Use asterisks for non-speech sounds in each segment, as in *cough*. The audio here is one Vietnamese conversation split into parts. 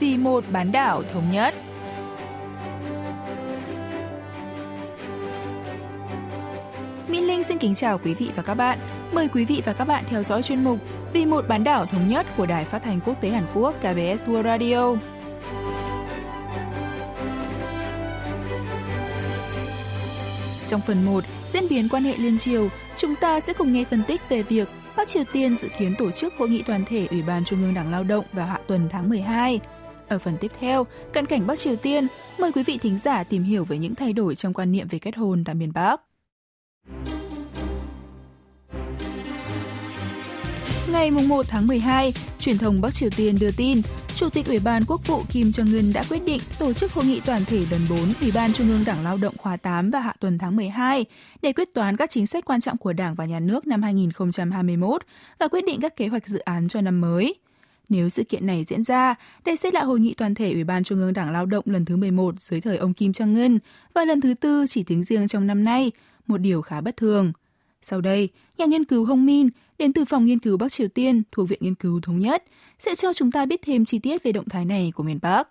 vì một bán đảo thống nhất. Mỹ Linh xin kính chào quý vị và các bạn. Mời quý vị và các bạn theo dõi chuyên mục Vì một bán đảo thống nhất của Đài Phát thanh Quốc tế Hàn Quốc KBS World Radio. Trong phần 1, diễn biến quan hệ liên triều, chúng ta sẽ cùng nghe phân tích về việc Bắc Triều Tiên dự kiến tổ chức hội nghị toàn thể Ủy ban Trung ương Đảng Lao động vào hạ tuần tháng 12. Ở phần tiếp theo, cận cảnh Bắc Triều Tiên, mời quý vị thính giả tìm hiểu về những thay đổi trong quan niệm về kết hôn tại miền Bắc. Ngày 1 tháng 12, truyền thông Bắc Triều Tiên đưa tin, Chủ tịch Ủy ban Quốc vụ Kim Jong-un đã quyết định tổ chức hội nghị toàn thể lần 4 Ủy ban Trung ương Đảng Lao động khóa 8 và hạ tuần tháng 12 để quyết toán các chính sách quan trọng của Đảng và Nhà nước năm 2021 và quyết định các kế hoạch dự án cho năm mới. Nếu sự kiện này diễn ra, đây sẽ là hội nghị toàn thể Ủy ban Trung ương Đảng Lao động lần thứ 11 dưới thời ông Kim Jong-un và lần thứ tư chỉ tính riêng trong năm nay, một điều khá bất thường. Sau đây, nhà nghiên cứu Hong Min đến từ Phòng Nghiên cứu Bắc Triều Tiên thuộc Viện Nghiên cứu Thống nhất sẽ cho chúng ta biết thêm chi tiết về động thái này của miền Bắc.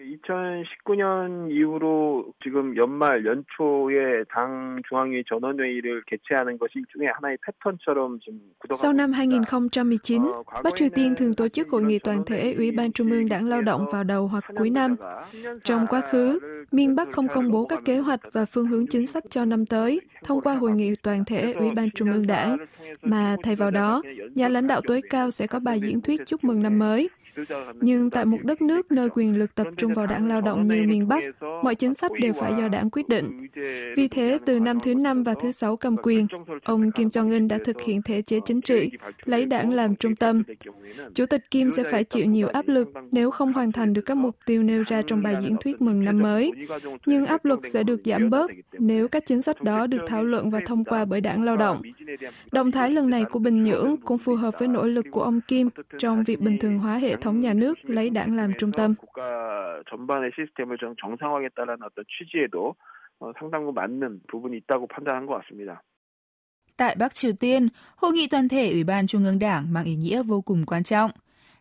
2019년 이후로 지금 연말 연초에 당 중앙위 전원회의를 개최하는 것이 일종의 하나의 패턴처럼 지금 Sau năm 2019, Bắc Triều Tiên thường tổ chức hội nghị toàn thể Ủy ban Trung ương Đảng Lao động vào đầu hoặc cuối năm. Trong quá khứ, miền Bắc không công bố các kế hoạch và phương hướng chính sách cho năm tới thông qua hội nghị toàn thể Ủy ban Trung ương Đảng, mà thay vào đó, nhà lãnh đạo tối cao sẽ có bài diễn thuyết chúc mừng năm mới nhưng tại một đất nước nơi quyền lực tập trung vào đảng lao động như miền Bắc, mọi chính sách đều phải do đảng quyết định. Vì thế, từ năm thứ năm và thứ sáu cầm quyền, ông Kim Jong-un đã thực hiện thể chế chính trị, lấy đảng làm trung tâm. Chủ tịch Kim sẽ phải chịu nhiều áp lực nếu không hoàn thành được các mục tiêu nêu ra trong bài diễn thuyết mừng năm mới. Nhưng áp lực sẽ được giảm bớt nếu các chính sách đó được thảo luận và thông qua bởi đảng lao động. Động thái lần này của Bình Nhưỡng cũng phù hợp với nỗ lực của ông Kim trong việc bình thường hóa hệ thống nhà nước lấy đảng làm trung tâm. Tại Bắc Triều Tiên, hội nghị toàn thể Ủy ban Trung ương Đảng mang ý nghĩa vô cùng quan trọng.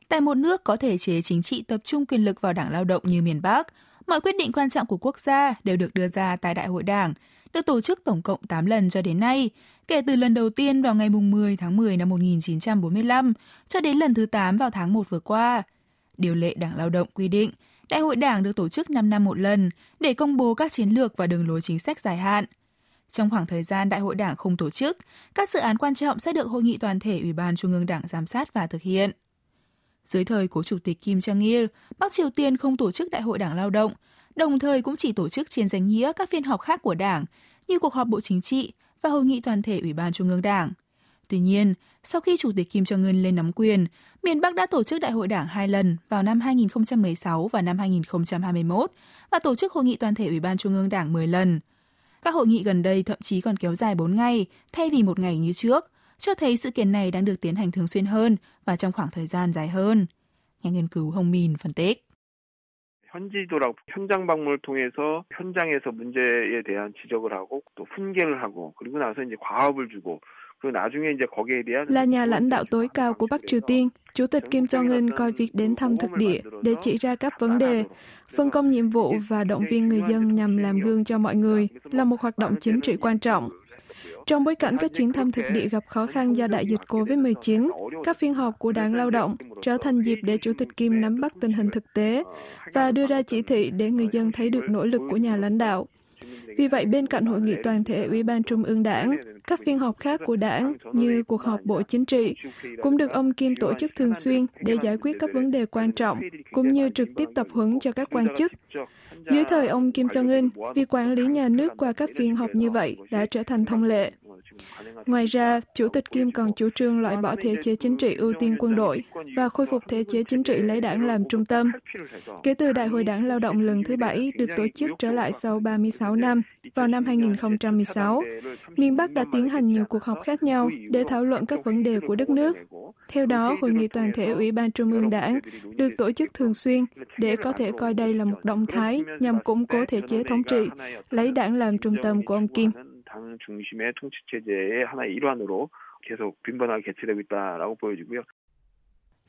Tại một nước có thể chế chính trị tập trung quyền lực vào đảng lao động như miền Bắc, mọi quyết định quan trọng của quốc gia đều được đưa ra tại Đại hội Đảng, được tổ chức tổng cộng 8 lần cho đến nay, kể từ lần đầu tiên vào ngày 10 tháng 10 năm 1945 cho đến lần thứ 8 vào tháng 1 vừa qua. Điều lệ Đảng Lao động quy định, Đại hội Đảng được tổ chức 5 năm một lần để công bố các chiến lược và đường lối chính sách dài hạn. Trong khoảng thời gian Đại hội Đảng không tổ chức, các dự án quan trọng sẽ được Hội nghị toàn thể Ủy ban Trung ương Đảng giám sát và thực hiện. Dưới thời của Chủ tịch Kim Jong-il, Bắc Triều Tiên không tổ chức Đại hội Đảng Lao động, đồng thời cũng chỉ tổ chức trên danh nghĩa các phiên họp khác của Đảng như cuộc họp Bộ Chính trị và Hội nghị toàn thể Ủy ban Trung ương Đảng. Tuy nhiên, sau khi Chủ tịch Kim Jong-un lên nắm quyền, miền Bắc đã tổ chức đại hội đảng hai lần vào năm 2016 và năm 2021 và tổ chức hội nghị toàn thể Ủy ban Trung ương Đảng 10 lần. Các hội nghị gần đây thậm chí còn kéo dài 4 ngày thay vì một ngày như trước, cho thấy sự kiện này đang được tiến hành thường xuyên hơn và trong khoảng thời gian dài hơn. Nhà nghiên cứu Hồng Min phân tích. 현지도락 현장 방문을 통해서 현장에서 문제에 대한 지적을 하고 또 훈계를 하고 그리고 나서 이제 과업을 주고 là nhà lãnh đạo tối cao của Bắc Triều Tiên, Chủ tịch Kim Jong-un coi việc đến thăm thực địa để chỉ ra các vấn đề, phân công nhiệm vụ và động viên người dân nhằm làm gương cho mọi người là một hoạt động chính trị quan trọng. Trong bối cảnh các chuyến thăm thực địa gặp khó khăn do đại dịch COVID-19, các phiên họp của Đảng Lao động trở thành dịp để Chủ tịch Kim nắm bắt tình hình thực tế và đưa ra chỉ thị để người dân thấy được nỗ lực của nhà lãnh đạo. Vì vậy, bên cạnh hội nghị toàn thể Ủy ban Trung ương Đảng, các phiên họp khác của đảng như cuộc họp Bộ Chính trị cũng được ông Kim tổ chức thường xuyên để giải quyết các vấn đề quan trọng, cũng như trực tiếp tập huấn cho các quan chức. Dưới thời ông Kim Jong-un, việc quản lý nhà nước qua các phiên họp như vậy đã trở thành thông lệ. Ngoài ra, Chủ tịch Kim còn chủ trương loại bỏ thể chế chính trị ưu tiên quân đội và khôi phục thể chế chính trị lấy đảng làm trung tâm. Kể từ Đại hội đảng lao động lần thứ bảy được tổ chức trở lại sau 36 năm, vào năm 2016, miền Bắc đã tiến hành nhiều cuộc họp khác nhau để thảo luận các vấn đề của đất nước. Theo đó, Hội nghị toàn thể Ủy ban Trung ương Đảng được tổ chức thường xuyên để có thể coi đây là một động thái nhằm củng cố thể chế thống trị, lấy đảng làm trung tâm của ông Kim. 당 중심의 통치 체제의 하나의 일환으로 계속 빈번하게 개최되고 있다라고 보여지고요.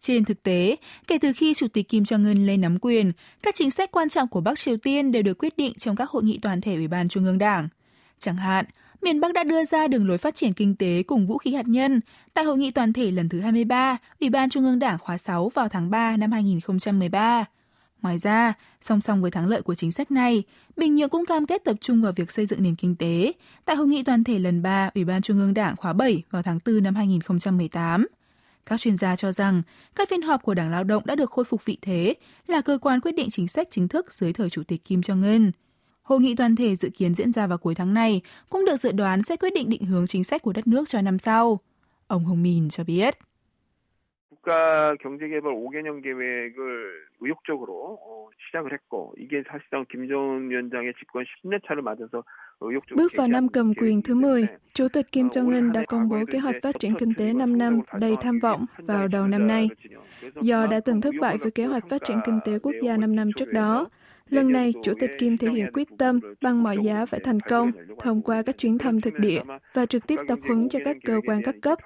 Trên thực tế, kể từ khi Chủ tịch Kim Jong-un lên nắm quyền, các chính sách quan trọng của Bắc Triều Tiên đều được quyết định trong các hội nghị toàn thể Ủy ban Trung ương Đảng. Chẳng hạn, miền Bắc đã đưa ra đường lối phát triển kinh tế cùng vũ khí hạt nhân tại hội nghị toàn thể lần thứ 23, Ủy ban Trung ương Đảng khóa 6 vào tháng 3 năm 2013. Ngoài ra, song song với thắng lợi của chính sách này, Bình Nhưỡng cũng cam kết tập trung vào việc xây dựng nền kinh tế tại hội nghị toàn thể lần 3 Ủy ban Trung ương Đảng khóa 7 vào tháng 4 năm 2018. Các chuyên gia cho rằng, các phiên họp của Đảng Lao động đã được khôi phục vị thế là cơ quan quyết định chính sách chính thức dưới thời Chủ tịch Kim Jong-un. Hội nghị toàn thể dự kiến diễn ra vào cuối tháng này cũng được dự đoán sẽ quyết định định hướng chính sách của đất nước cho năm sau. Ông Hồng minh cho biết. 국가 경제개발 5개년 계획을 의욕적으로 어, 시작을 했고 이게 사실상 김정은 위원장의 집권 10년 차를 맞아서 Bước vào năm cầm quyền thứ 10, Chủ tịch Kim Jong-un đã công bố kế hoạch phát triển kinh tế 5 năm đầy tham vọng vào đầu năm nay. Do đã từng thất bại với kế hoạch phát triển kinh tế quốc gia 5 năm trước đó, Lần này, Chủ tịch Kim thể hiện quyết tâm bằng mọi giá phải thành công thông qua các chuyến thăm thực địa và trực tiếp tập huấn cho các cơ quan các cấp.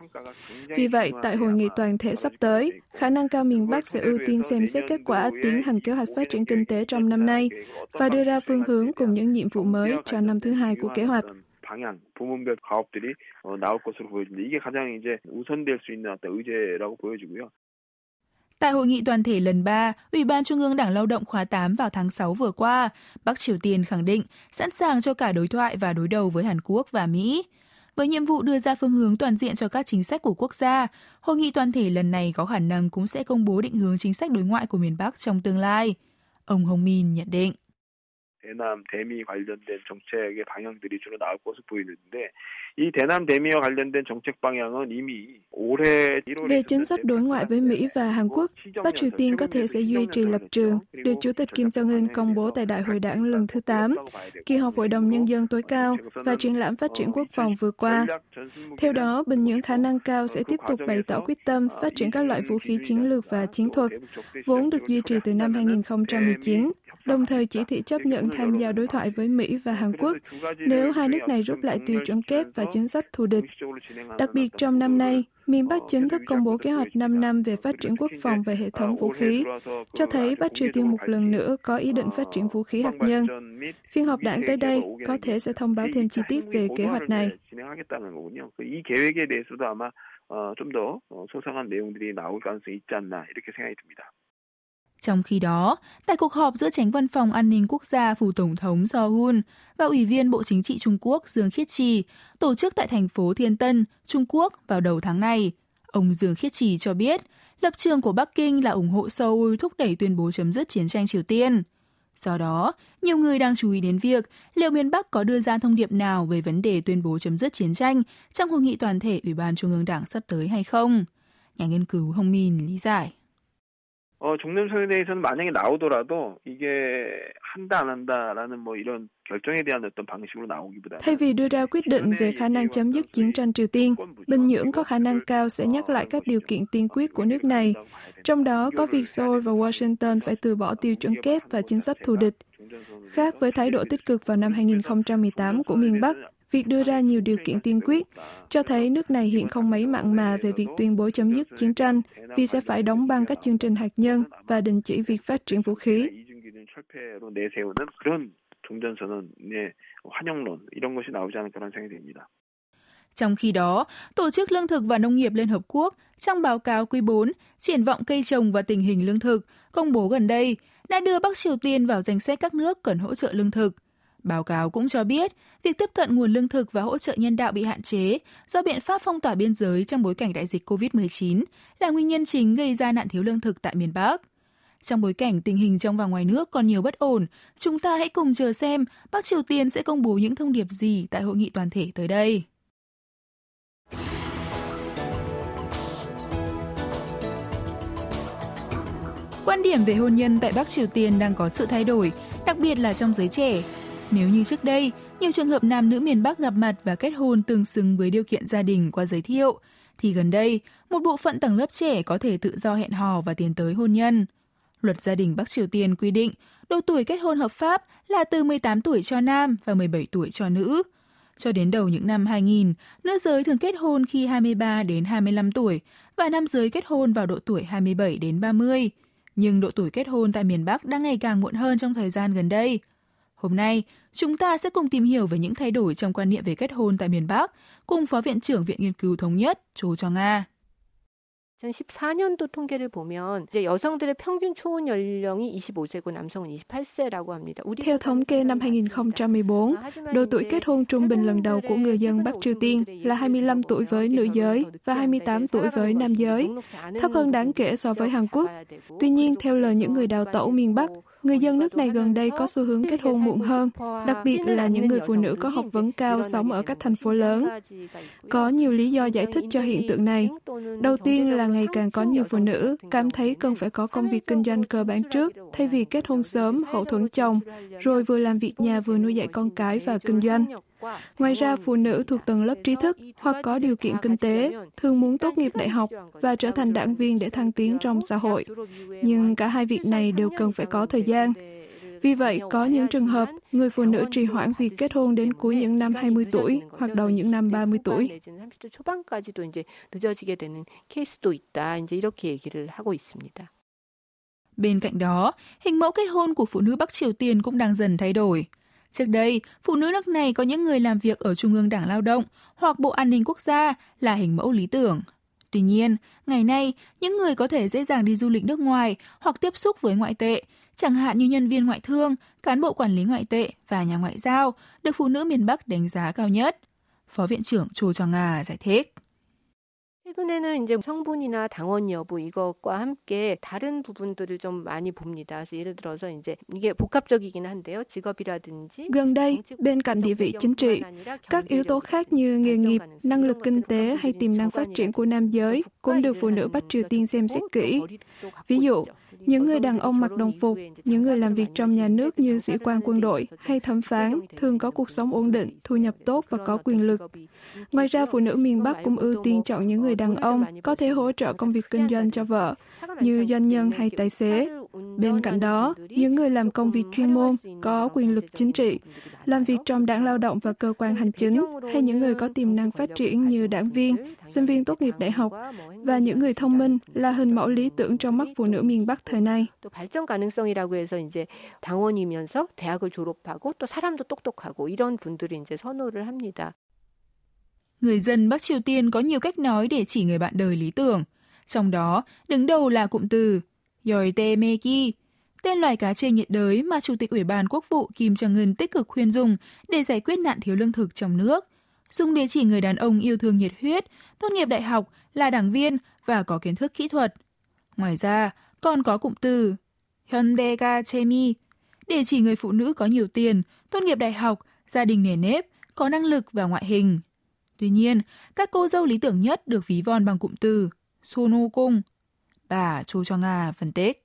Vì vậy, tại hội nghị toàn thể sắp tới, khả năng cao miền Bắc sẽ ưu tiên xem xét kết quả tiến hành kế hoạch phát triển kinh tế trong năm nay và đưa ra phương hướng cùng những nhiệm vụ mới cho năm thứ hai của kế hoạch. 방향, 부문별 가업들이 어, 나올 것으로 보여집니다. 이게 가장 이제 우선될 수 있는 어떤 의제라고 보여지고요. Tại hội nghị toàn thể lần 3, Ủy ban Trung ương Đảng Lao động khóa 8 vào tháng 6 vừa qua, Bắc Triều Tiên khẳng định sẵn sàng cho cả đối thoại và đối đầu với Hàn Quốc và Mỹ. Với nhiệm vụ đưa ra phương hướng toàn diện cho các chính sách của quốc gia, hội nghị toàn thể lần này có khả năng cũng sẽ công bố định hướng chính sách đối ngoại của miền Bắc trong tương lai. Ông Hồng Min nhận định. 대남 대미 관련된 정책의 방향들이 주로 나올 것으로 보이는데 이 대남 대미와 관련된 정책 방향은 이미 올해 1월 Về chính sách đối ngoại với Mỹ và Hàn Quốc, Bắc Triều Tiên có thể sẽ duy trì lập trường được Chủ tịch Kim Jong-un công bố tại Đại hội đảng lần thứ 8, kỳ họp Hội đồng Nhân dân tối cao và triển lãm phát triển quốc phòng vừa qua. Theo đó, Bình Nhưỡng khả năng cao sẽ tiếp tục bày tỏ quyết tâm phát triển các loại vũ khí chiến lược và chiến thuật, vốn được duy trì từ năm 2019, đồng thời chỉ thị chấp nhận tham gia đối thoại với Mỹ và Hàn Quốc nếu hai nước này rút lại tiêu chuẩn kép và chính sách thù địch. Đặc biệt trong năm nay, miền Bắc chính thức công bố kế hoạch 5 năm về phát triển quốc phòng và hệ thống vũ khí, cho thấy Bắc Triều Tiên một lần nữa có ý định phát triển vũ khí hạt nhân. Phiên họp đảng tới đây có thể sẽ thông báo thêm chi tiết về kế hoạch này. 좀더 소상한 내용들이 나올 가능성이 있지 않나 이렇게 생각이 듭니다. Trong khi đó, tại cuộc họp giữa tránh văn phòng an ninh quốc gia phủ tổng thống Do Hun và Ủy viên Bộ Chính trị Trung Quốc Dương Khiết Trì tổ chức tại thành phố Thiên Tân, Trung Quốc vào đầu tháng này, ông Dương Khiết Trì cho biết lập trường của Bắc Kinh là ủng hộ Seoul thúc đẩy tuyên bố chấm dứt chiến tranh Triều Tiên. Do đó, nhiều người đang chú ý đến việc liệu miền Bắc có đưa ra thông điệp nào về vấn đề tuyên bố chấm dứt chiến tranh trong hội nghị toàn thể Ủy ban Trung ương Đảng sắp tới hay không. Nhà nghiên cứu Hồng Min lý giải. 어, 종전선에 대해서는 만약에 나오더라도 이게 한다 안 한다라는 뭐 이런 결정에 대한 어떤 방식으로 나오기보다는 Thay vì đưa ra quyết định về khả năng chấm dứt chiến tranh Triều Tiên, Bình Nhưỡng có khả năng cao sẽ nhắc lại các điều kiện tiên quyết của nước này, trong đó có việc Seoul và Washington phải từ bỏ tiêu chuẩn kép và chính sách thù địch. Khác với thái độ tích cực vào năm 2018 của miền Bắc, Việc đưa ra nhiều điều kiện tiên quyết cho thấy nước này hiện không mấy mặn mà về việc tuyên bố chấm dứt chiến tranh vì sẽ phải đóng băng các chương trình hạt nhân và đình chỉ việc phát triển vũ khí. Trong khi đó, Tổ chức Lương thực và Nông nghiệp Liên Hợp Quốc trong báo cáo quý 4 triển vọng cây trồng và tình hình lương thực công bố gần đây đã đưa Bắc Triều Tiên vào danh sách các nước cần hỗ trợ lương thực. Báo cáo cũng cho biết, việc tiếp cận nguồn lương thực và hỗ trợ nhân đạo bị hạn chế do biện pháp phong tỏa biên giới trong bối cảnh đại dịch COVID-19 là nguyên nhân chính gây ra nạn thiếu lương thực tại miền Bắc. Trong bối cảnh tình hình trong và ngoài nước còn nhiều bất ổn, chúng ta hãy cùng chờ xem Bắc Triều Tiên sẽ công bố những thông điệp gì tại hội nghị toàn thể tới đây. Quan điểm về hôn nhân tại Bắc Triều Tiên đang có sự thay đổi, đặc biệt là trong giới trẻ. Nếu như trước đây, nhiều trường hợp nam nữ miền Bắc gặp mặt và kết hôn tương xứng với điều kiện gia đình qua giới thiệu, thì gần đây, một bộ phận tầng lớp trẻ có thể tự do hẹn hò và tiến tới hôn nhân. Luật gia đình Bắc Triều Tiên quy định độ tuổi kết hôn hợp pháp là từ 18 tuổi cho nam và 17 tuổi cho nữ. Cho đến đầu những năm 2000, nữ giới thường kết hôn khi 23 đến 25 tuổi và nam giới kết hôn vào độ tuổi 27 đến 30. Nhưng độ tuổi kết hôn tại miền Bắc đang ngày càng muộn hơn trong thời gian gần đây. Hôm nay, chúng ta sẽ cùng tìm hiểu về những thay đổi trong quan niệm về kết hôn tại miền Bắc cùng Phó Viện trưởng Viện Nghiên cứu Thống nhất, Chu Cho Nga. 2014년도 통계를 보면 이제 여성들의 평균 초혼 연령이 25세고 남성은 28세라고 합니다. Theo thống kê năm 2014, độ tuổi kết hôn trung bình lần đầu của người dân Bắc Triều Tiên là 25 tuổi với nữ giới và 28 tuổi với nam giới, thấp hơn đáng kể so với Hàn Quốc. Tuy nhiên, theo lời những người đào tẩu miền Bắc, Người dân nước này gần đây có xu hướng kết hôn muộn hơn, đặc biệt là những người phụ nữ có học vấn cao sống ở các thành phố lớn. Có nhiều lý do giải thích cho hiện tượng này. Đầu tiên là ngày càng có nhiều phụ nữ cảm thấy cần phải có công việc kinh doanh cơ bản trước, thay vì kết hôn sớm, hậu thuẫn chồng, rồi vừa làm việc nhà vừa nuôi dạy con cái và kinh doanh. Ngoài ra, phụ nữ thuộc tầng lớp trí thức hoặc có điều kiện kinh tế thường muốn tốt nghiệp đại học và trở thành đảng viên để thăng tiến trong xã hội. Nhưng cả hai việc này đều cần phải có thời gian. Vì vậy, có những trường hợp người phụ nữ trì hoãn việc kết hôn đến cuối những năm 20 tuổi hoặc đầu những năm 30 tuổi. Bên cạnh đó, hình mẫu kết hôn của phụ nữ Bắc Triều Tiên cũng đang dần thay đổi. Trước đây, phụ nữ nước này có những người làm việc ở Trung ương Đảng Lao động hoặc Bộ An ninh Quốc gia là hình mẫu lý tưởng. Tuy nhiên, ngày nay, những người có thể dễ dàng đi du lịch nước ngoài hoặc tiếp xúc với ngoại tệ, chẳng hạn như nhân viên ngoại thương, cán bộ quản lý ngoại tệ và nhà ngoại giao, được phụ nữ miền Bắc đánh giá cao nhất. Phó Viện trưởng Chu Cho Nga giải thích. 최근에는 이제 성분이나 당원 여부 이것과 함께 다른 부분들을 좀 많이 봅니다. 그래서 예를 들어서 이제 이게 복합적이긴 한데요. 직업이라든지 Gần đây, bên cạnh địa vị chính trị, các yếu tố khác như nghề nghiệp, năng lực kinh tế hay tiềm năng phát triển của nam giới cũng được phụ nữ Bắc Triều Tiên xem xét kỹ. Ví dụ, những người đàn ông mặc đồng phục, những người làm việc trong nhà nước như sĩ quan quân đội hay thẩm phán thường có cuộc sống ổn định, thu nhập tốt và có quyền lực. Ngoài ra, phụ nữ miền Bắc cũng ưu tiên chọn những người đàn ông có thể hỗ trợ công việc kinh doanh cho vợ, như doanh nhân hay tài xế. Bên cạnh đó, những người làm công việc chuyên môn, có quyền lực chính trị, làm việc trong đảng lao động và cơ quan hành chính, hay những người có tiềm năng phát triển như đảng viên, sinh viên tốt nghiệp đại học và những người thông minh là hình mẫu lý tưởng trong mắt phụ nữ miền Bắc thời nay. Người dân Bắc Triều Tiên có nhiều cách nói để chỉ người bạn đời lý tưởng. Trong đó, đứng đầu là cụm từ Yoite Meki, tên loài cá chê nhiệt đới mà Chủ tịch Ủy ban Quốc vụ Kim Jong-un tích cực khuyên dùng để giải quyết nạn thiếu lương thực trong nước. Dùng để chỉ người đàn ông yêu thương nhiệt huyết, tốt nghiệp đại học, là đảng viên và có kiến thức kỹ thuật. Ngoài ra, còn có cụm từ Hyundega Chemi để chỉ người phụ nữ có nhiều tiền, tốt nghiệp đại học, gia đình nề nếp, có năng lực và ngoại hình. Tuy nhiên, các cô dâu lý tưởng nhất được ví von bằng cụm từ Sono Cung. Bà Chu Cho Nga phân tích.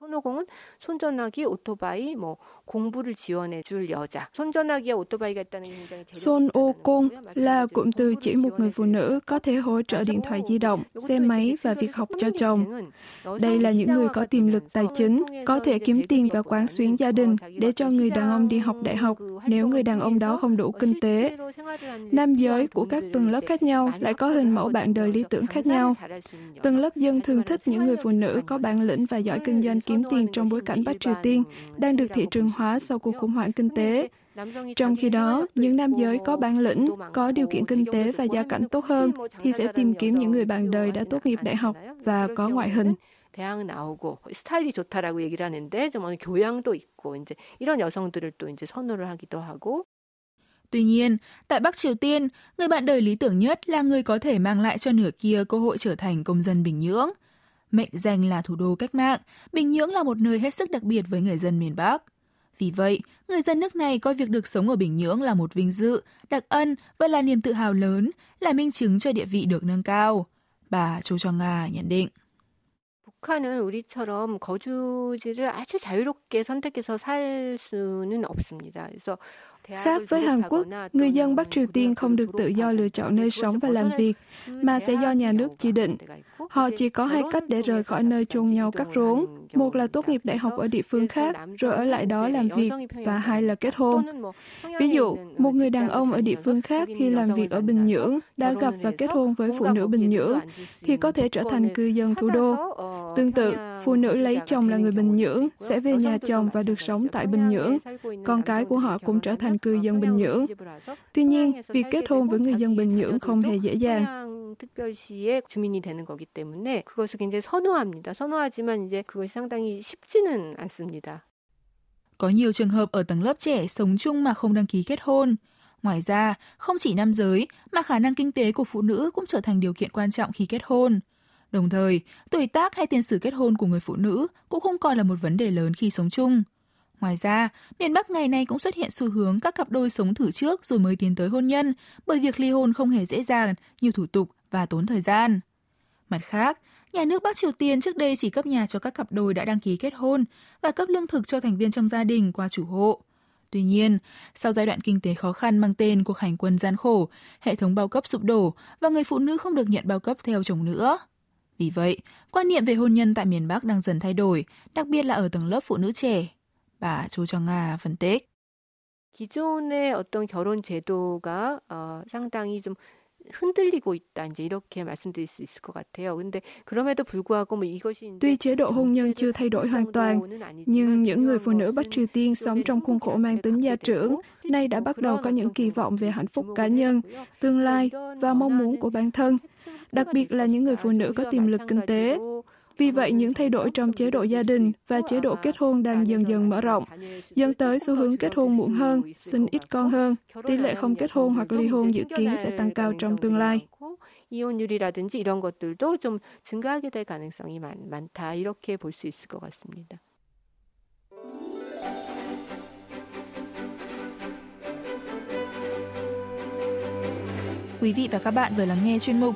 손오공은 손전화기, 오토바이, 뭐 공부를 지원해 줄 여자. 손전화기와 오토바이가 있다는 게 굉장히 Son ô côn là cụm từ chỉ một người phụ nữ có thể hỗ trợ điện thoại di động, xe máy và việc học cho chồng. Đây là những người có tiềm lực tài chính, có thể kiếm tiền và quán xuyến gia đình để cho người đàn ông đi học đại học nếu người đàn ông đó không đủ kinh tế. Nam giới của các tầng lớp khác nhau lại có hình mẫu bạn đời lý tưởng khác nhau. Tầng lớp dân thường thích những người phụ nữ có bản lĩnh và giỏi kinh doanh kiếm tiền trong bối cảnh Bắc Triều Tiên đang được thị trường hóa sau cuộc khủng hoảng kinh tế. Trong khi đó, những nam giới có bản lĩnh, có điều kiện kinh tế và gia cảnh tốt hơn thì sẽ tìm kiếm những người bạn đời đã tốt nghiệp đại học và có ngoại hình. 대학 나오고 스타일이 좋다라고 얘기를 하는데 좀 어느 교양도 있고 이제 이런 여성들을 또 이제 선호를 하기도 하고 Tuy nhiên, tại Bắc Triều Tiên, người bạn đời lý tưởng nhất là người có thể mang lại cho nửa kia cơ hội trở thành công dân Bình Nhưỡng. Mệnh danh là thủ đô cách mạng, Bình Nhưỡng là một nơi hết sức đặc biệt với người dân miền Bắc. Vì vậy, người dân nước này coi việc được sống ở Bình Nhưỡng là một vinh dự, đặc ân và là niềm tự hào lớn, là minh chứng cho địa vị được nâng cao. Bà Chu Cho Nga nhận định. 북한은 우리처럼 거주지를 아주 자유롭게 선택해서 살 수는 없습니다. 그래서 Khác với Hàn Quốc, người dân Bắc Triều Tiên không được tự do lựa chọn nơi sống và làm việc, mà sẽ do nhà nước chỉ định. Họ chỉ có hai cách để rời khỏi nơi chôn nhau cắt rốn. Một là tốt nghiệp đại học ở địa phương khác, rồi ở lại đó làm việc, và hai là kết hôn. Ví dụ, một người đàn ông ở địa phương khác khi làm việc ở Bình Nhưỡng đã gặp và kết hôn với phụ nữ Bình Nhưỡng, thì có thể trở thành cư dân *laughs* thủ đô. Tương tự, phụ nữ lấy chồng là người Bình Nhưỡng sẽ về nhà chồng và được sống tại Bình Nhưỡng. Con cái của họ cũng trở thành cư dân Bình Nhưỡng. Tuy nhiên, việc kết hôn với người dân Bình Nhưỡng không hề dễ dàng. 특별시의 주민이 되는 거기 때문에 그것을 굉장히 선호합니다. 선호하지만 이제 그것이 상당히 쉽지는 않습니다. Có nhiều trường hợp ở tầng lớp trẻ sống chung mà không đăng ký kết hôn. Ngoài ra, không chỉ nam giới mà khả năng kinh tế của phụ nữ cũng trở thành điều kiện quan trọng khi kết hôn. Đồng thời, tuổi tác hay tiền sử kết hôn của người phụ nữ cũng không còn là một vấn đề lớn khi sống chung. Ngoài ra, miền Bắc ngày nay cũng xuất hiện xu hướng các cặp đôi sống thử trước rồi mới tiến tới hôn nhân, bởi việc ly hôn không hề dễ dàng, nhiều thủ tục và tốn thời gian. Mặt khác, nhà nước Bắc Triều Tiên trước đây chỉ cấp nhà cho các cặp đôi đã đăng ký kết hôn và cấp lương thực cho thành viên trong gia đình qua chủ hộ. Tuy nhiên, sau giai đoạn kinh tế khó khăn mang tên cuộc hành quân gian khổ, hệ thống bao cấp sụp đổ và người phụ nữ không được nhận bao cấp theo chồng nữa. Vì vậy, quan niệm về hôn nhân tại miền Bắc đang dần thay đổi, đặc biệt là ở tầng lớp phụ nữ trẻ. Bà Chu Cho Nga phân tích. 기존의 어떤 결혼 제도가 어, 상당히 좀 흔들리고 있다 이제 이렇게 말씀드릴 수 있을 것 같아요. 근데 그럼에도 불구하고 뭐 이것이 Tuy chế độ hôn nhân chưa thay đổi hoàn toàn, nhưng những người phụ nữ Bắc Triều Tiên sống trong khuôn khổ mang tính gia trưởng nay đã bắt đầu có những kỳ vọng về hạnh phúc cá nhân, tương lai và mong muốn của bản thân, đặc biệt là những người phụ nữ có tiềm lực kinh tế. Vì vậy, những thay đổi trong chế độ gia đình và chế độ kết hôn đang dần dần mở rộng, dẫn tới xu hướng kết hôn muộn hơn, sinh ít con hơn. Tỷ lệ không kết hôn hoặc ly hôn dự kiến sẽ tăng cao trong tương lai. 이혼율이라든지 이런 것들도 좀 증가하게 될 가능성이 많, 많다 이렇게 볼 수 있을 것 같습니다. Quý vị và các bạn vừa lắng nghe chuyên mục